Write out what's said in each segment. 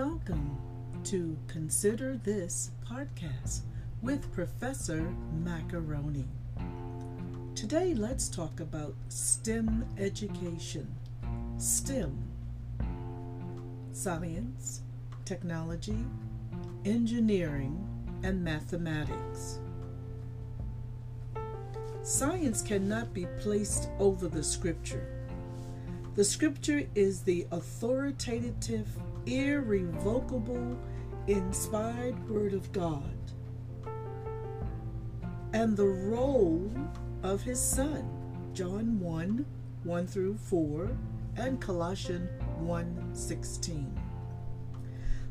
welcome to Consider This podcast with Professor Macaroni. Today, let's talk about STEM education. STEM science, technology, engineering, and mathematics. Science cannot be placed over the scripture. The scripture is the authoritative, irrevocable, inspired word of God and the role of his son, John 1 1 through 4, and Colossians 1 16.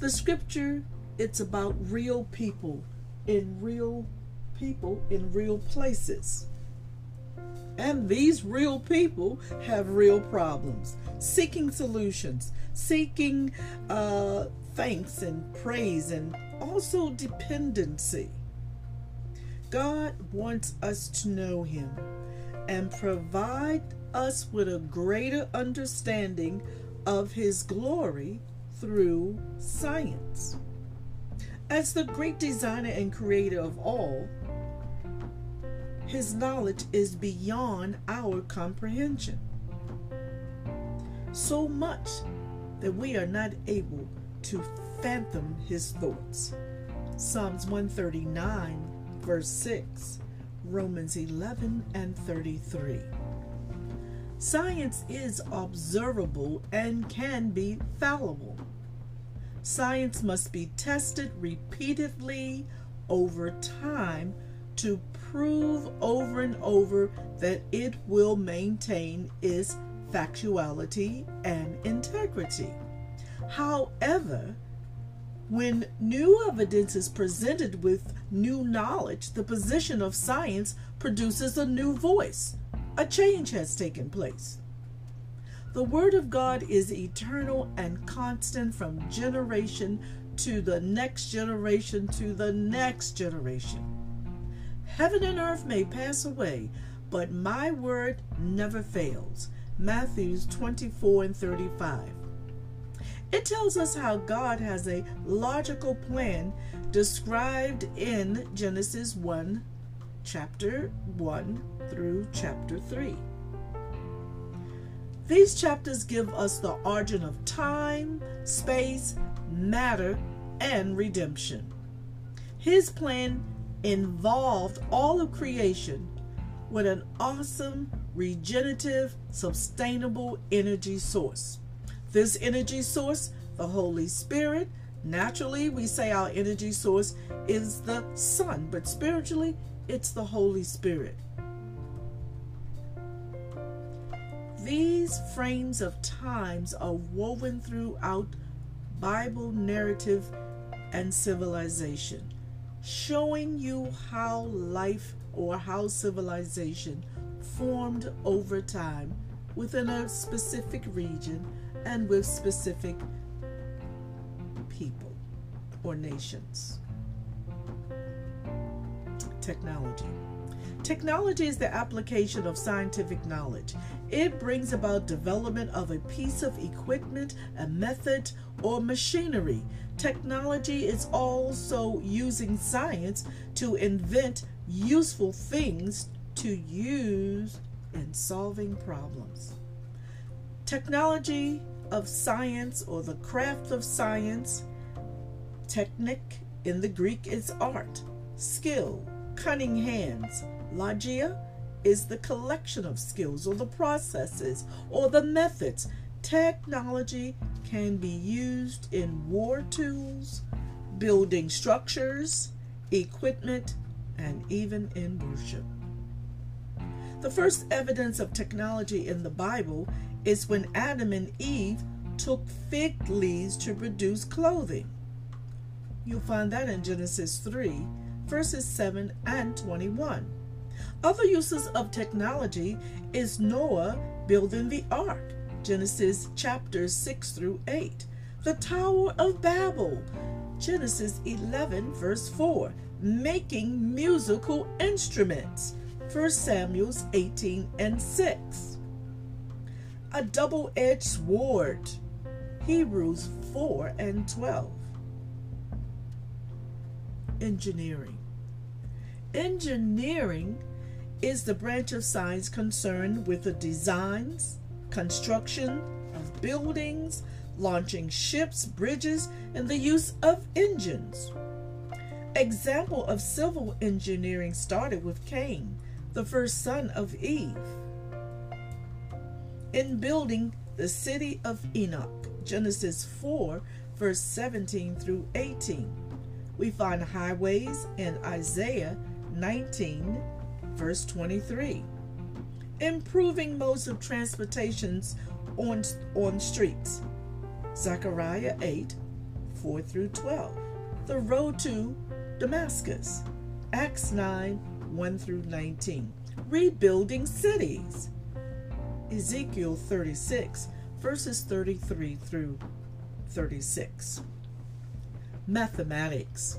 The scripture, it's about real people in real people in real places. And these real people have real problems, seeking solutions, seeking uh, thanks and praise, and also dependency. God wants us to know Him and provide us with a greater understanding of His glory through science. As the great designer and creator of all, his knowledge is beyond our comprehension. So much that we are not able to fathom his thoughts. Psalms 139, verse 6, Romans 11 and 33. Science is observable and can be fallible. Science must be tested repeatedly over time to prove over and over that it will maintain its factuality and integrity. However, when new evidence is presented with new knowledge, the position of science produces a new voice. A change has taken place. The Word of God is eternal and constant from generation to the next generation to the next generation. Heaven and earth may pass away, but my word never fails. Matthews 24 and 35. It tells us how God has a logical plan described in Genesis 1, chapter 1 through chapter 3. These chapters give us the origin of time, space, matter, and redemption. His plan involved all of creation with an awesome, regenerative, sustainable energy source. This energy source, the Holy Spirit, naturally we say our energy source is the sun, but spiritually it's the Holy Spirit. These frames of times are woven throughout Bible narrative and civilization showing you how life or how civilization formed over time within a specific region and with specific people or nations. Technology. Technology is the application of scientific knowledge. It brings about development of a piece of equipment, a method, or machinery Technology is also using science to invent useful things to use in solving problems. Technology of science or the craft of science, technic in the Greek is art, skill, cunning hands. Logia is the collection of skills or the processes or the methods. Technology can be used in war tools, building structures, equipment, and even in worship. The first evidence of technology in the Bible is when Adam and Eve took fig leaves to produce clothing. You'll find that in Genesis 3, verses 7 and 21. Other uses of technology is Noah building the ark Genesis chapters 6 through 8. The Tower of Babel, Genesis 11, verse 4, making musical instruments, 1 Samuel 18 and 6. A double edged sword, Hebrews 4 and 12. Engineering. Engineering is the branch of science concerned with the designs, construction of buildings, launching ships, bridges, and the use of engines. Example of civil engineering started with Cain, the first son of Eve. In building the city of Enoch, Genesis 4, verse 17 through 18. We find highways in Isaiah 19, verse 23. Improving modes of transportations on, on streets. Zechariah 8, 4 through 12. The road to Damascus. Acts 9, 1 through 19. Rebuilding cities. Ezekiel 36, verses 33 through 36. Mathematics.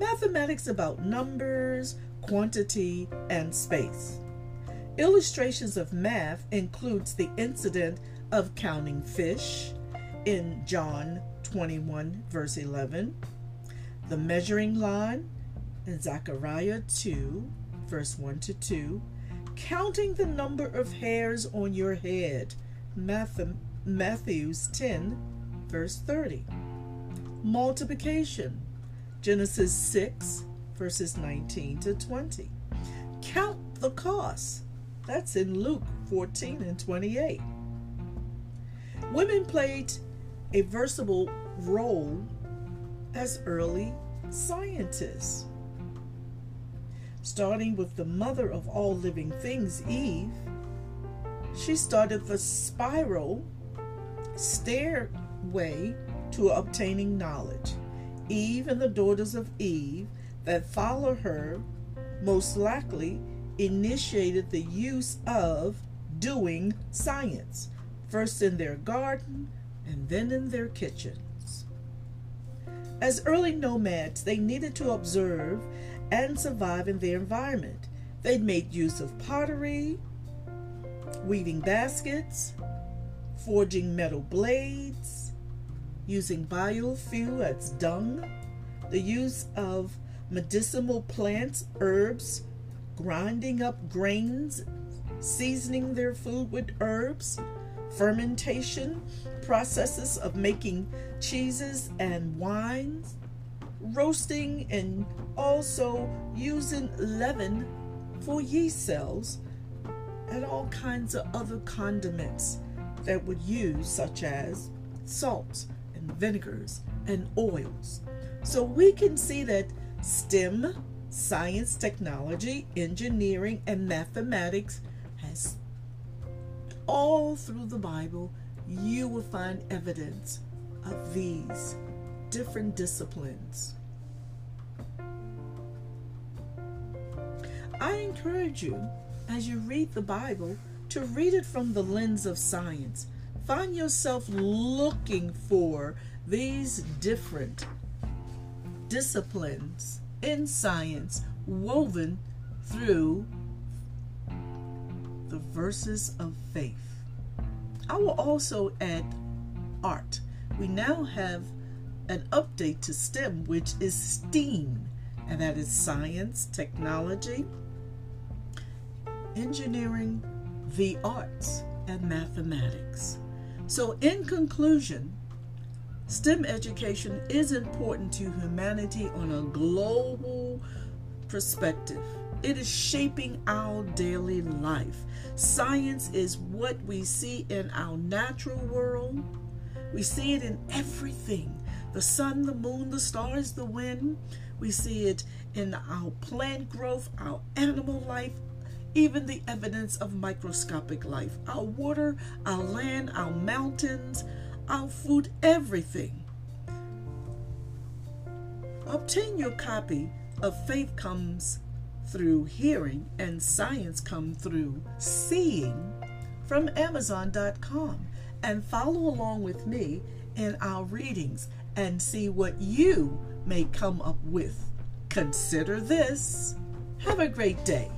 Mathematics about numbers, quantity, and space. Illustrations of math includes the incident of counting fish in John 21 verse 11, the measuring line in Zechariah 2 verse 1 to 2, counting the number of hairs on your head, Matthew Matthews 10 verse 30. Multiplication, Genesis 6 verses 19 to 20. Count the cost, that's in Luke 14 and 28. Women played a versatile role as early scientists. Starting with the mother of all living things, Eve, she started the spiral stairway to obtaining knowledge. Eve and the daughters of Eve that follow her most likely initiated the use of doing science, first in their garden and then in their kitchens. As early nomads, they needed to observe and survive in their environment. They'd made use of pottery, weaving baskets, forging metal blades, using biofuel as dung, the use of medicinal plants, herbs, grinding up grains, seasoning their food with herbs, fermentation, processes of making cheeses and wines, roasting, and also using leaven for yeast cells, and all kinds of other condiments that would use, such as salts and vinegars and oils. So we can see that STEM, science, technology, engineering, and mathematics has all through the Bible, you will find evidence of these different disciplines. I encourage you, as you read the Bible, to read it from the lens of science. Find yourself looking for these different disciplines in science woven through the verses of faith. I will also add art. We now have an update to STEM, which is STEAM, and that is science, technology, engineering, the arts, and mathematics. So, in conclusion, STEM education is important to humanity on a global perspective. It is shaping our daily life. Science is what we see in our natural world. We see it in everything the sun, the moon, the stars, the wind. We see it in our plant growth, our animal life, even the evidence of microscopic life, our water, our land, our mountains, our food, everything. Obtain your copy of Faith Comes Through Hearing and Science Come Through Seeing from Amazon.com and follow along with me in our readings and see what you may come up with. Consider this. Have a great day.